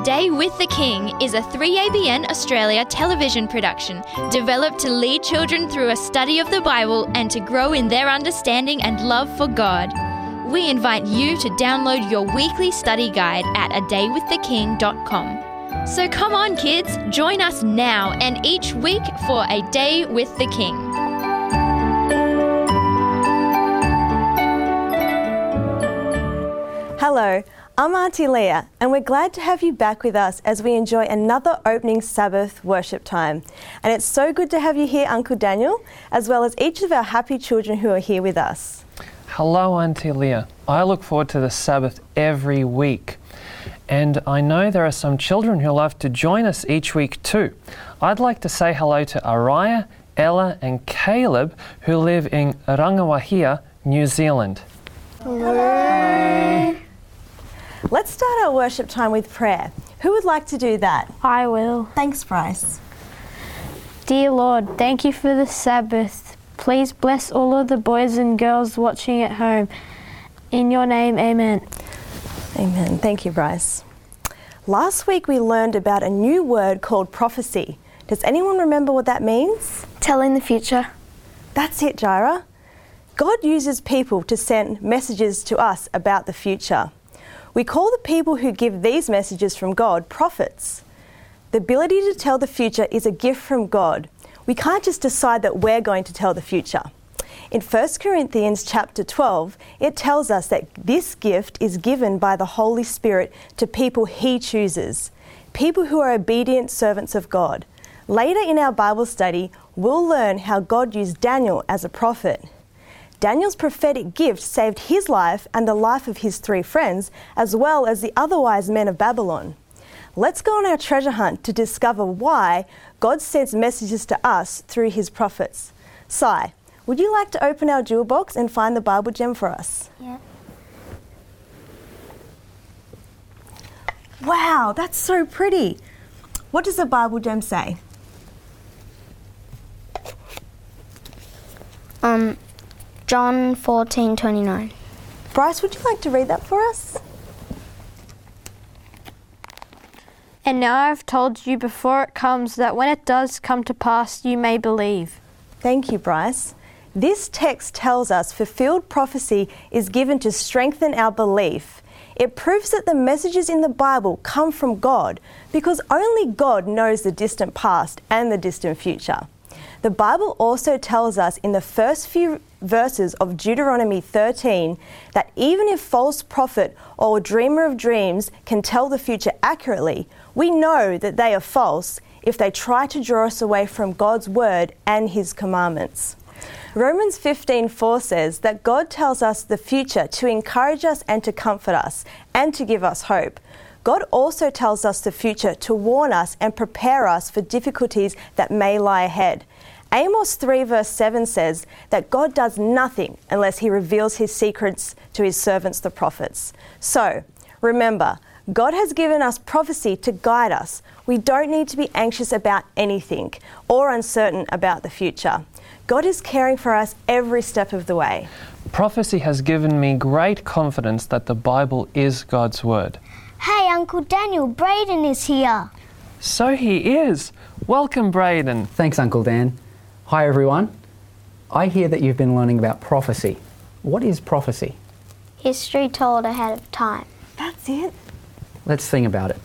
A Day with the King is a 3ABN Australia television production developed to lead children through a study of the Bible and to grow in their understanding and love for God. We invite you to download your weekly study guide at adaywiththeking.com. So come on, kids, join us now and each week for A Day with the King. Hello, I'm Auntie Leah, and we're glad to have you back with us as we enjoy another opening Sabbath worship time. And it's so good to have you here, Uncle Daniel, as well as each of our happy children who are here with us. Hello, Auntie Leah. I look forward to the Sabbath every week. And I know there are some children who love to join us each week too. I'd like to say hello to Araya, Ella, and Caleb who live in Rangawahia, New Zealand. Let's start our worship time with prayer. Who would like to do that? I will. Thanks, Bryce. Dear Lord, thank you for the Sabbath. Please bless all of the boys and girls watching at home. In your name, amen. Amen. Thank you, Bryce. Last week we learned about a new word called prophecy. Does anyone remember what that means? Telling the future. That's it, Jaira. God uses people to send messages to us about the future. We call the people who give these messages from God prophets. The ability to tell the future is a gift from God. We can't just decide that we're going to tell the future. In 1 Corinthians chapter 12, it tells us that this gift is given by the Holy Spirit to people he chooses, people who are obedient servants of God. Later in our Bible study, we'll learn how God used Daniel as a prophet. Daniel's prophetic gift saved his life and the life of his three friends, as well as the other wise men of Babylon. Let's go on our treasure hunt to discover why God sends messages to us through his prophets. Sai, would you like to open our jewel box and find the Bible gem for us? Yeah. Wow, that's so pretty. What does the Bible gem say? Um, John fourteen twenty nine. Bryce, would you like to read that for us? And now I've told you before it comes that when it does come to pass, you may believe. Thank you, Bryce. This text tells us fulfilled prophecy is given to strengthen our belief. It proves that the messages in the Bible come from God because only God knows the distant past and the distant future. The Bible also tells us in the first few verses of Deuteronomy 13 that even if false prophet or dreamer of dreams can tell the future accurately, we know that they are false if they try to draw us away from God's word and his commandments. Romans 15:4 says that God tells us the future to encourage us and to comfort us and to give us hope. God also tells us the future to warn us and prepare us for difficulties that may lie ahead. Amos 3, verse 7 says that God does nothing unless he reveals his secrets to his servants, the prophets. So, remember, God has given us prophecy to guide us. We don't need to be anxious about anything or uncertain about the future. God is caring for us every step of the way. Prophecy has given me great confidence that the Bible is God's Word. Hey, Uncle Daniel, Braedan is here. So he is. Welcome, Braedan. Thanks, Uncle Dan. Hi, everyone. I hear that you've been learning about prophecy. What is prophecy? History told ahead of time. That's it. Let's think about it.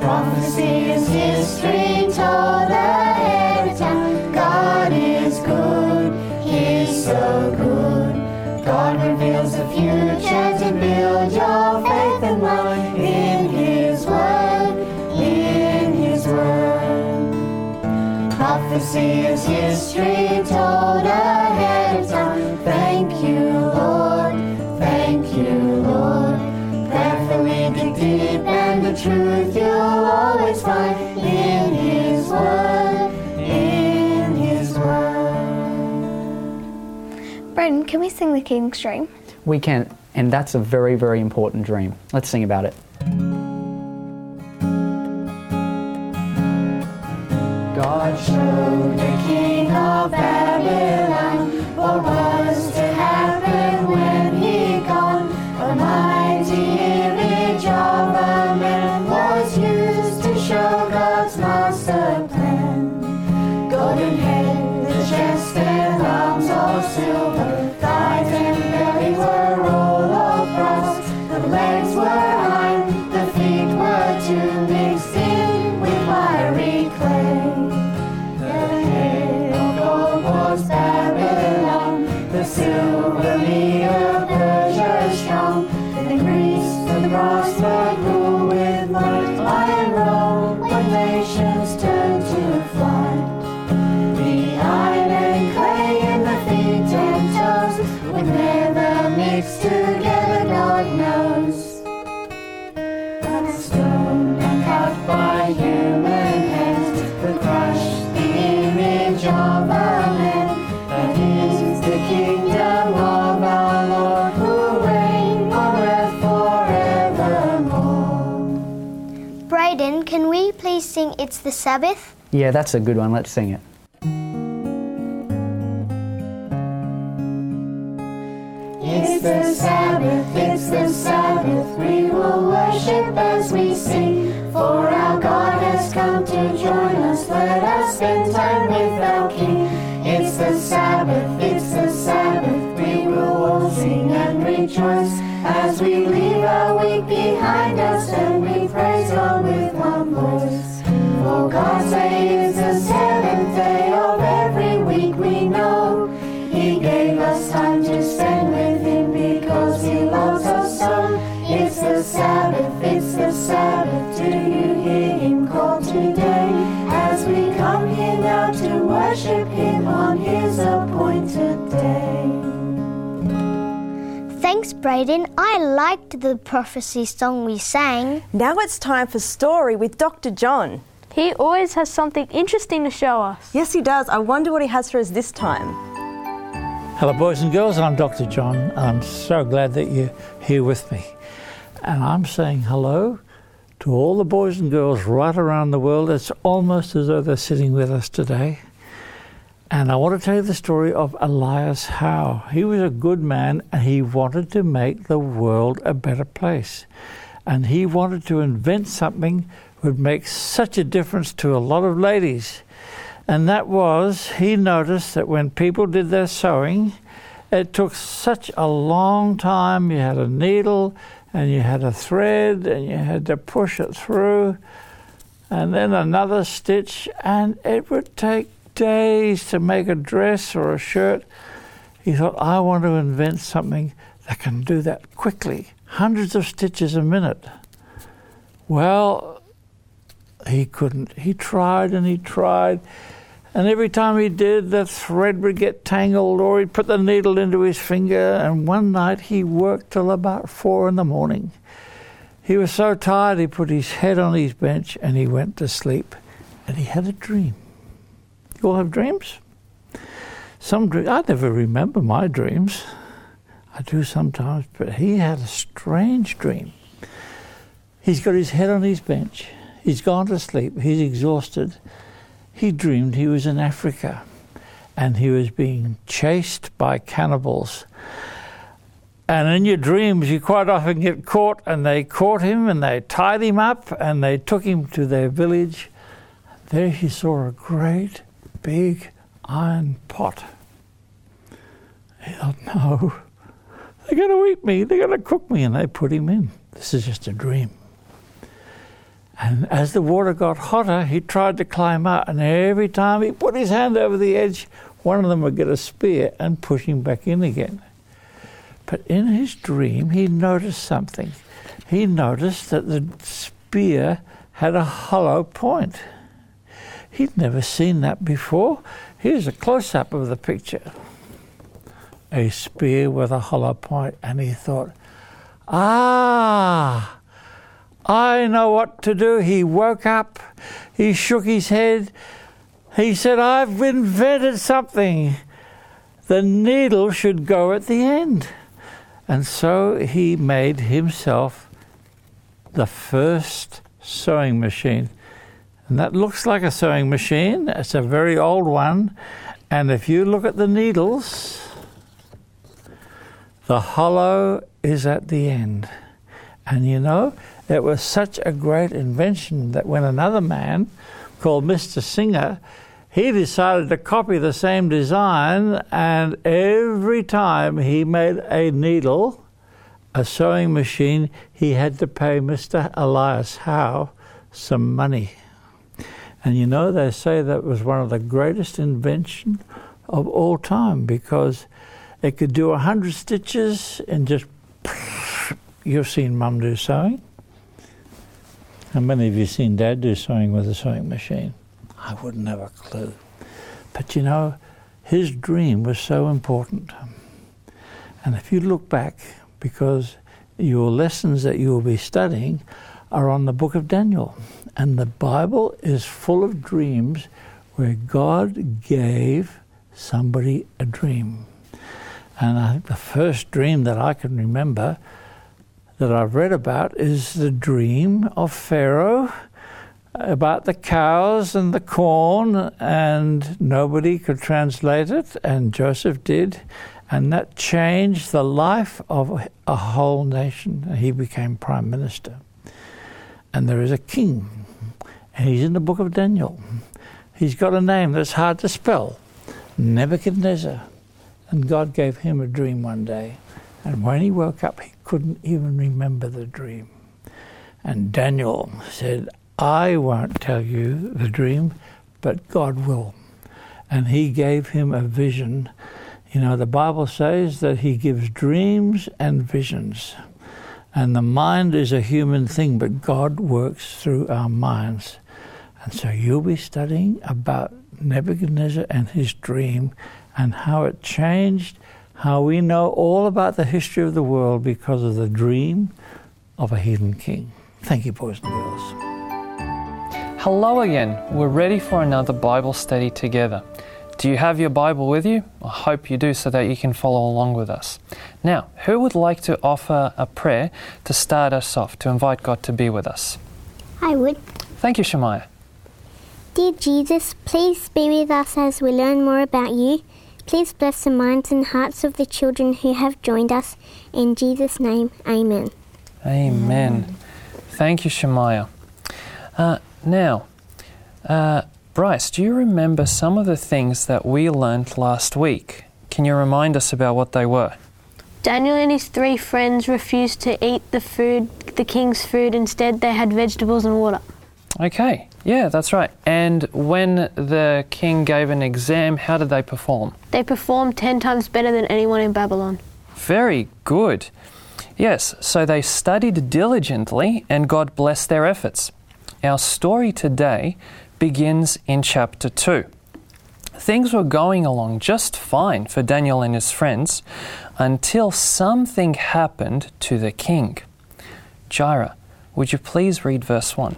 Prophecy is history told ahead of time. God is good, He's so good. God reveals the future Prophecy is history told ahead of time. Thank you, Lord. Thank you, Lord. Prayerfully dig deep and the truth you'll always find in His Word, in His Word. Braedan, can we sing the King's Dream? We can, and that's a very, very important dream. Let's sing about it. Showed the king of Babylon Greece, the sing It's the Sabbath? Yeah, that's a good one. Let's sing it. It's the Sabbath, it's the Sabbath. We will worship as we sing. For our God has come to join us. Let us spend time with our King. It's the Sabbath, Thanks, Braedan. I liked the prophecy song we sang. Now it's time for Story with Dr. John. He always has something interesting to show us. Yes, he does. I wonder what he has for us this time. Hello, boys and girls. I'm Dr. John. and I'm so glad that you're here with me. And I'm saying hello to all the boys and girls right around the world. It's almost as though they're sitting with us today. And I want to tell you the story of Elias Howe. He was a good man and he wanted to make the world a better place. And he wanted to invent something would make such a difference to a lot of ladies. And that was, he noticed that when people did their sewing, it took such a long time. You had a needle and you had a thread and you had to push it through, and then another stitch, and it would take days to make a dress or a shirt. He thought, I want to invent something that can do that quickly, hundreds of stitches a minute. Well, he couldn't. He tried and he tried. And every time he did, the thread would get tangled, or he'd put the needle into his finger. And one night he worked till about four in the morning. He was so tired, he put his head on his bench and he went to sleep. And he had a dream. You all have dreams? Some dreams, I never remember my dreams. I do sometimes, but he had a strange dream. He's got his head on his bench. He's gone to sleep. He's exhausted. He dreamed he was in Africa and he was being chased by cannibals. And in your dreams, you quite often get caught, and they caught him and they tied him up and they took him to their village. There he saw a great big iron pot. He thought, no, they're going to eat me, they're going to cook me, and they put him in. This is just a dream. And as the water got hotter, he tried to climb out, and every time he put his hand over the edge, one of them would get a spear and push him back in again. But in his dream, he noticed something. He noticed that the spear had a hollow point. He'd never seen that before. Here's a close up of the picture a spear with a hollow point, and he thought, ah, I know what to do. He woke up, he shook his head, he said, I've invented something. The needle should go at the end. And so he made himself the first sewing machine. And that looks like a sewing machine. It's a very old one. And if you look at the needles, the hollow is at the end. And you know, it was such a great invention that when another man called Mr. Singer, he decided to copy the same design, and every time he made a needle, a sewing machine, he had to pay Mr. Elias Howe some money. And you know, they say that was one of the greatest inventions of all time because it could do a hundred stitches and just. You've seen Mum do sewing. How many of you seen Dad do sewing with a sewing machine? I wouldn't have a clue. But you know, his dream was so important. And if you look back, because your lessons that you will be studying are on the book of Daniel. And the Bible is full of dreams where God gave somebody a dream. And I think the first dream that I can remember that I've read about is the dream of Pharaoh about the cows and the corn, and nobody could translate it, and Joseph did, and that changed the life of a whole nation. He became prime minister. And there is a king, and he's in the book of Daniel. He's got a name that's hard to spell Nebuchadnezzar. And God gave him a dream one day. And when he woke up, he couldn't even remember the dream. And Daniel said, I won't tell you the dream, but God will. And he gave him a vision. You know, the Bible says that he gives dreams and visions. And the mind is a human thing, but God works through our minds. And so you'll be studying about Nebuchadnezzar and his dream and how it changed, how we know all about the history of the world because of the dream of a heathen king. Thank you, boys and girls. Hello again. We're ready for another Bible study together. Do you have your Bible with you? I hope you do so that you can follow along with us. Now, who would like to offer a prayer to start us off, to invite God to be with us? I would. Thank you, Shemaiah. Dear Jesus, please be with us as we learn more about you. Please bless the minds and hearts of the children who have joined us. In Jesus' name, amen. Amen. Thank you, Shemaiah. Uh, now, uh, Bryce, do you remember some of the things that we learned last week? Can you remind us about what they were? Daniel and his three friends refused to eat the food, the king's food. Instead, they had vegetables and water. Okay, yeah, that's right. And when the king gave an exam, how did they perform? They performed ten times better than anyone in Babylon. Very good. Yes, so they studied diligently and God blessed their efforts. Our story today begins in chapter 2. Things were going along just fine for Daniel and his friends until something happened to the king. Jaira, would you please read verse 1?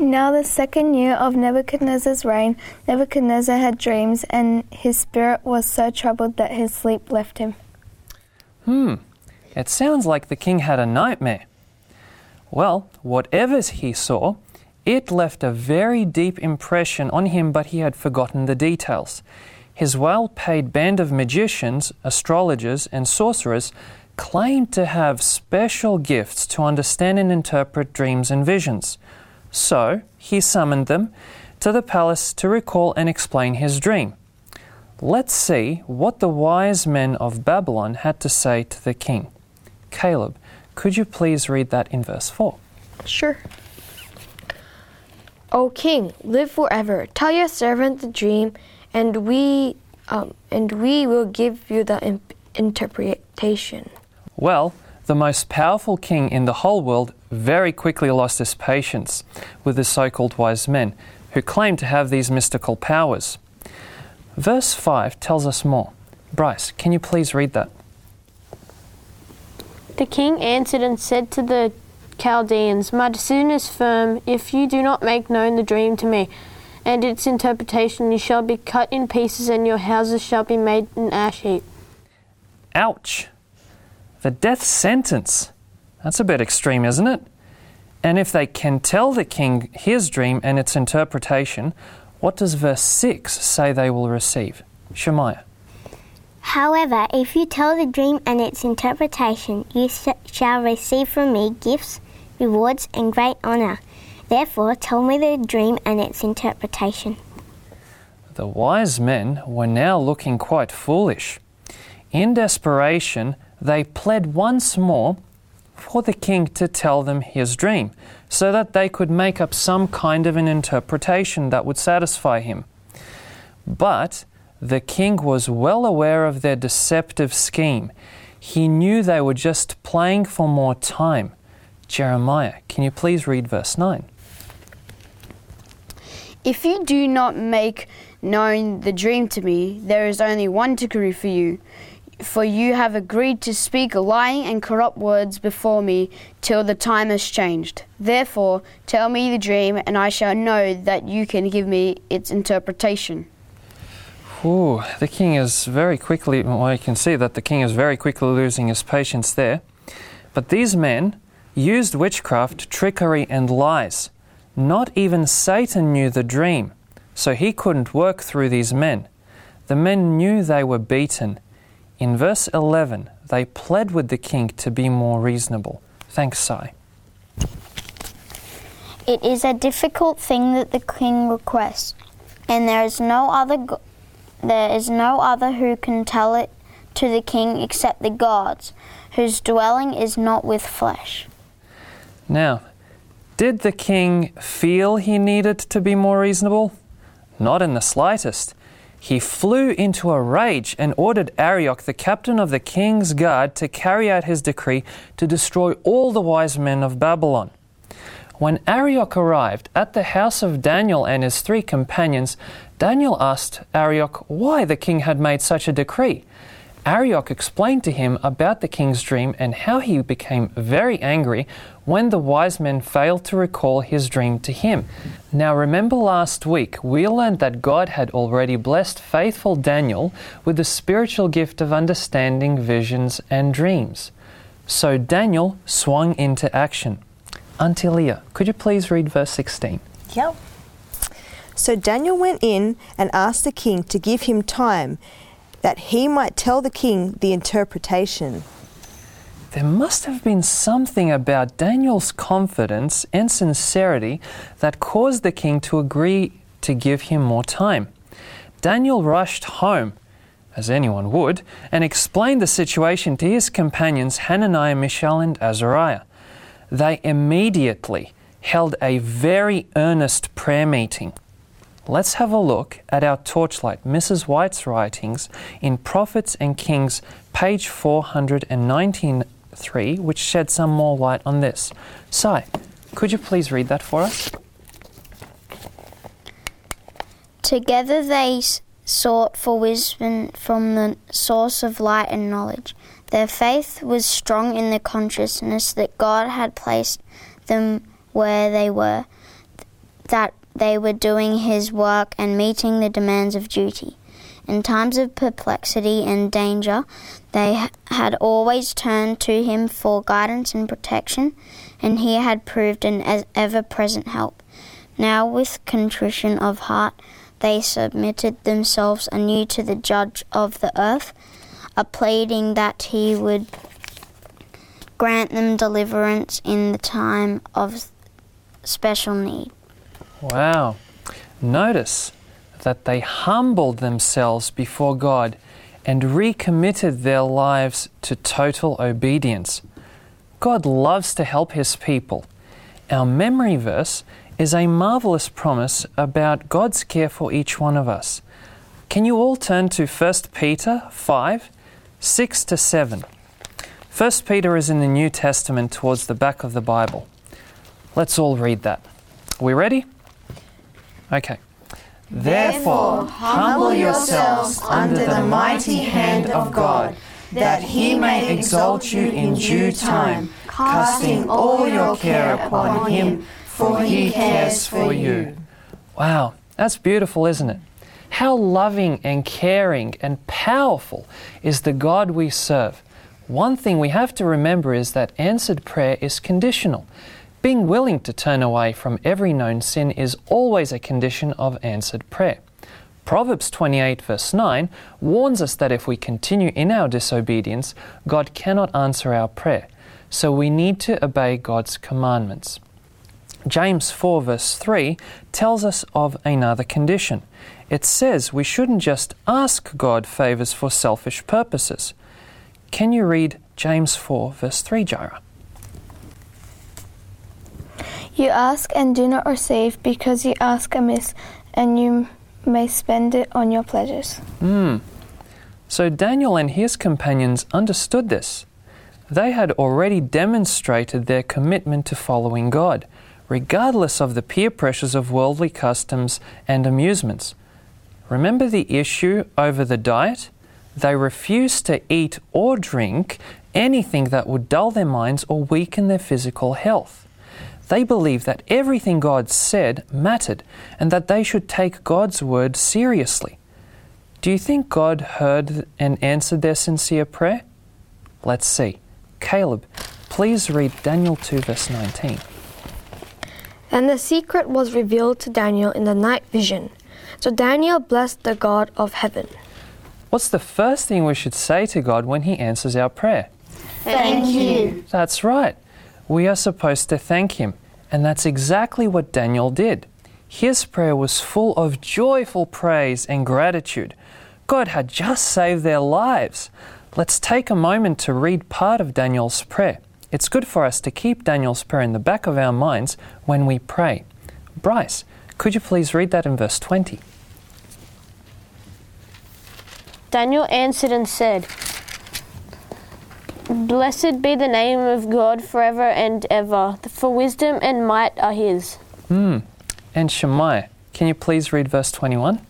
Now, the second year of Nebuchadnezzar's reign, Nebuchadnezzar had dreams, and his spirit was so troubled that his sleep left him. Hmm, it sounds like the king had a nightmare. Well, whatever he saw, it left a very deep impression on him, but he had forgotten the details. His well paid band of magicians, astrologers, and sorcerers claimed to have special gifts to understand and interpret dreams and visions. So he summoned them to the palace to recall and explain his dream. Let's see what the wise men of Babylon had to say to the king. Caleb, could you please read that in verse 4? Sure. O king, live forever. Tell your servant the dream, and we um, and we will give you the imp- interpretation. Well, the most powerful king in the whole world very quickly lost his patience with the so called wise men who claimed to have these mystical powers. Verse 5 tells us more. Bryce, can you please read that? The king answered and said to the Chaldeans, My decision is firm. If you do not make known the dream to me and its interpretation, you shall be cut in pieces and your houses shall be made an ash heap. Ouch! The death sentence. That's a bit extreme, isn't it? And if they can tell the king his dream and its interpretation, what does verse 6 say they will receive? Shemaiah. However, if you tell the dream and its interpretation, you sh- shall receive from me gifts, rewards, and great honor. Therefore, tell me the dream and its interpretation. The wise men were now looking quite foolish. In desperation, they pled once more for the king to tell them his dream, so that they could make up some kind of an interpretation that would satisfy him. But the king was well aware of their deceptive scheme. He knew they were just playing for more time. Jeremiah, can you please read verse 9? If you do not make known the dream to me, there is only one decree for you. For you have agreed to speak lying and corrupt words before me till the time has changed. Therefore, tell me the dream, and I shall know that you can give me its interpretation. Ooh, the king is very quickly, well, you can see that the king is very quickly losing his patience there. But these men used witchcraft, trickery, and lies. Not even Satan knew the dream, so he couldn't work through these men. The men knew they were beaten. In verse 11, they pled with the king to be more reasonable. Thanks, Sai. It is a difficult thing that the king requests, and there is no other go- there is no other who can tell it to the king except the gods, whose dwelling is not with flesh. Now, did the king feel he needed to be more reasonable? Not in the slightest. He flew into a rage and ordered Arioch, the captain of the king's guard, to carry out his decree to destroy all the wise men of Babylon. When Arioch arrived at the house of Daniel and his three companions, Daniel asked Arioch why the king had made such a decree. Arioch explained to him about the king's dream and how he became very angry when the wise men failed to recall his dream to him. Now, remember last week, we learned that God had already blessed faithful Daniel with the spiritual gift of understanding visions and dreams. So Daniel swung into action. Auntie Leah, could you please read verse 16? Yep. So Daniel went in and asked the king to give him time that he might tell the king the interpretation. There must have been something about Daniel's confidence and sincerity that caused the king to agree to give him more time. Daniel rushed home, as anyone would, and explained the situation to his companions Hananiah, Mishael, and Azariah. They immediately held a very earnest prayer meeting. Let's have a look at our torchlight, Mrs. White's writings in Prophets and Kings, page 493, which shed some more light on this. Sai, could you please read that for us? Together they sought for wisdom from the source of light and knowledge. Their faith was strong in the consciousness that God had placed them where they were, that they were doing His work and meeting the demands of duty. In times of perplexity and danger, they had always turned to Him for guidance and protection, and He had proved an ever present help. Now, with contrition of heart, they submitted themselves anew to the Judge of the earth, a pleading that He would grant them deliverance in the time of special need. Wow. Notice that they humbled themselves before God and recommitted their lives to total obedience. God loves to help His people. Our memory verse is a marvelous promise about God's care for each one of us. Can you all turn to 1 Peter 5 6 to 7? 1 Peter is in the New Testament towards the back of the Bible. Let's all read that. Are We ready? Okay. Therefore, humble yourselves under the mighty hand of God, that he may exalt you in due time, casting all your care upon him, for he cares for you. Wow, that's beautiful, isn't it? How loving and caring and powerful is the God we serve. One thing we have to remember is that answered prayer is conditional. Being willing to turn away from every known sin is always a condition of answered prayer. Proverbs 28, verse 9, warns us that if we continue in our disobedience, God cannot answer our prayer. So we need to obey God's commandments. James 4, verse 3, tells us of another condition. It says we shouldn't just ask God favors for selfish purposes. Can you read James 4, verse 3, Jaira? You ask and do not receive because you ask amiss, and you may spend it on your pleasures. Hmm. So Daniel and his companions understood this. They had already demonstrated their commitment to following God, regardless of the peer pressures of worldly customs and amusements. Remember the issue over the diet? They refused to eat or drink anything that would dull their minds or weaken their physical health. They believed that everything God said mattered and that they should take God's word seriously. Do you think God heard and answered their sincere prayer? Let's see. Caleb, please read Daniel 2, verse 19. And the secret was revealed to Daniel in the night vision. So Daniel blessed the God of heaven. What's the first thing we should say to God when He answers our prayer? Thank you. That's right. We are supposed to thank Him. And that's exactly what Daniel did. His prayer was full of joyful praise and gratitude. God had just saved their lives. Let's take a moment to read part of Daniel's prayer. It's good for us to keep Daniel's prayer in the back of our minds when we pray. Bryce, could you please read that in verse 20? Daniel answered and said, Blessed be the name of God forever and ever, for wisdom and might are his. Hmm. And Shemaiah, can you please read verse 21?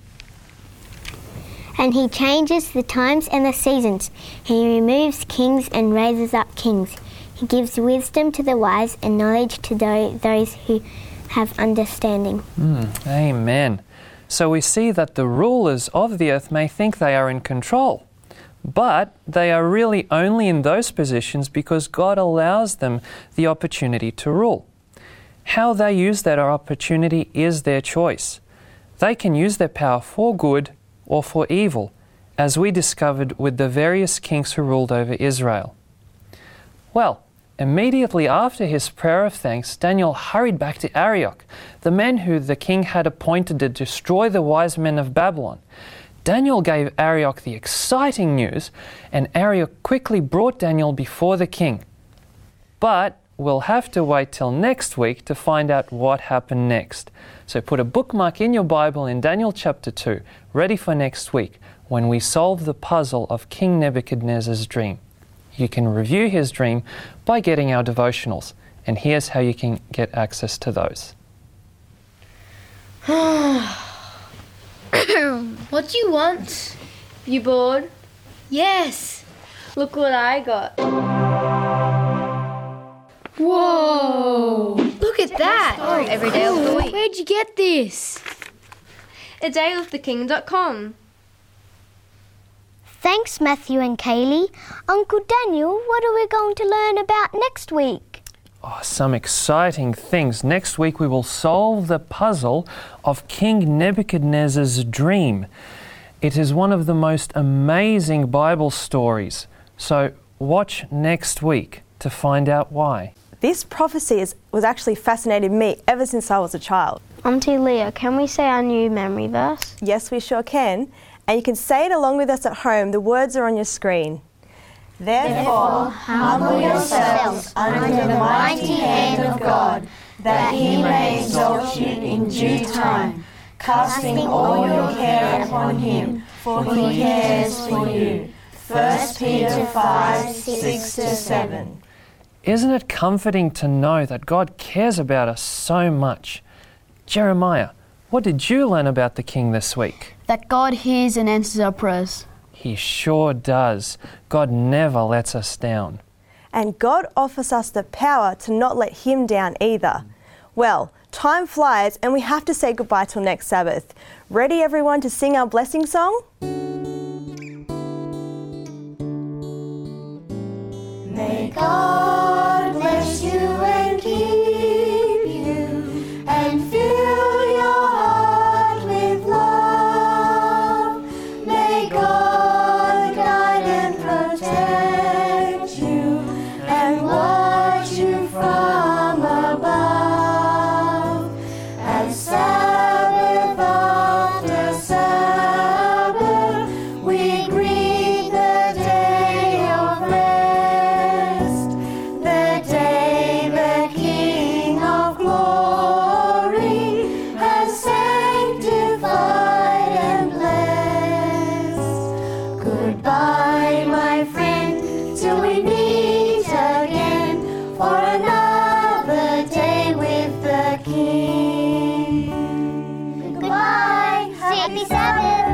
And he changes the times and the seasons. He removes kings and raises up kings. He gives wisdom to the wise and knowledge to those who have understanding. Mm, amen. So we see that the rulers of the earth may think they are in control, but they are really only in those positions because God allows them the opportunity to rule. How they use that opportunity is their choice. They can use their power for good or for evil, as we discovered with the various kings who ruled over Israel. Well, immediately after his prayer of thanks, Daniel hurried back to Arioch, the man who the king had appointed to destroy the wise men of Babylon. Daniel gave Arioch the exciting news, and Arioch quickly brought Daniel before the king. But we'll have to wait till next week to find out what happened next. So put a bookmark in your Bible in Daniel chapter 2, ready for next week when we solve the puzzle of King Nebuchadnezzar's dream. You can review his dream by getting our devotionals, and here's how you can get access to those. Um, what do you want? You bored? Yes. Look what I got. Whoa! Look at that! Oh, Every day of the week. Where'd you get this? A dayoftheking.com. Thanks, Matthew and Kaylee. Uncle Daniel, what are we going to learn about next week? Oh, some exciting things. Next week we will solve the puzzle of King Nebuchadnezzar's dream. It is one of the most amazing Bible stories. So watch next week to find out why. This prophecy is, was actually fascinated me ever since I was a child. Auntie Leah, can we say our new memory verse? Yes, we sure can. And you can say it along with us at home. The words are on your screen. Therefore, humble yourselves under the mighty hand of God, that he may exalt you in due time, casting all your care upon him, for he cares for you. 1 Peter 5 6 to 7. Isn't it comforting to know that God cares about us so much? Jeremiah, what did you learn about the King this week? That God hears and answers our prayers. He sure does. God never lets us down. And God offers us the power to not let Him down either. Well, time flies and we have to say goodbye till next Sabbath. Ready, everyone, to sing our blessing song? May God happy Sabbath.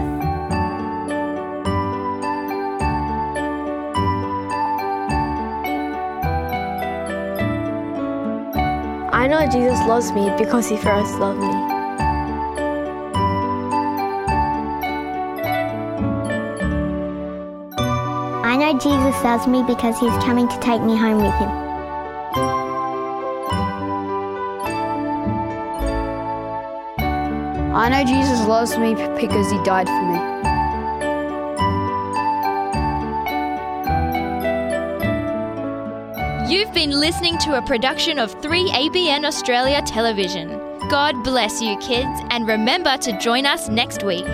I know Jesus loves me because he first loved me. I know Jesus loves me because he's coming to take me home with him. I know Jesus loves me because he died for me. You've been listening to a production of 3ABN Australia Television. God bless you, kids, and remember to join us next week.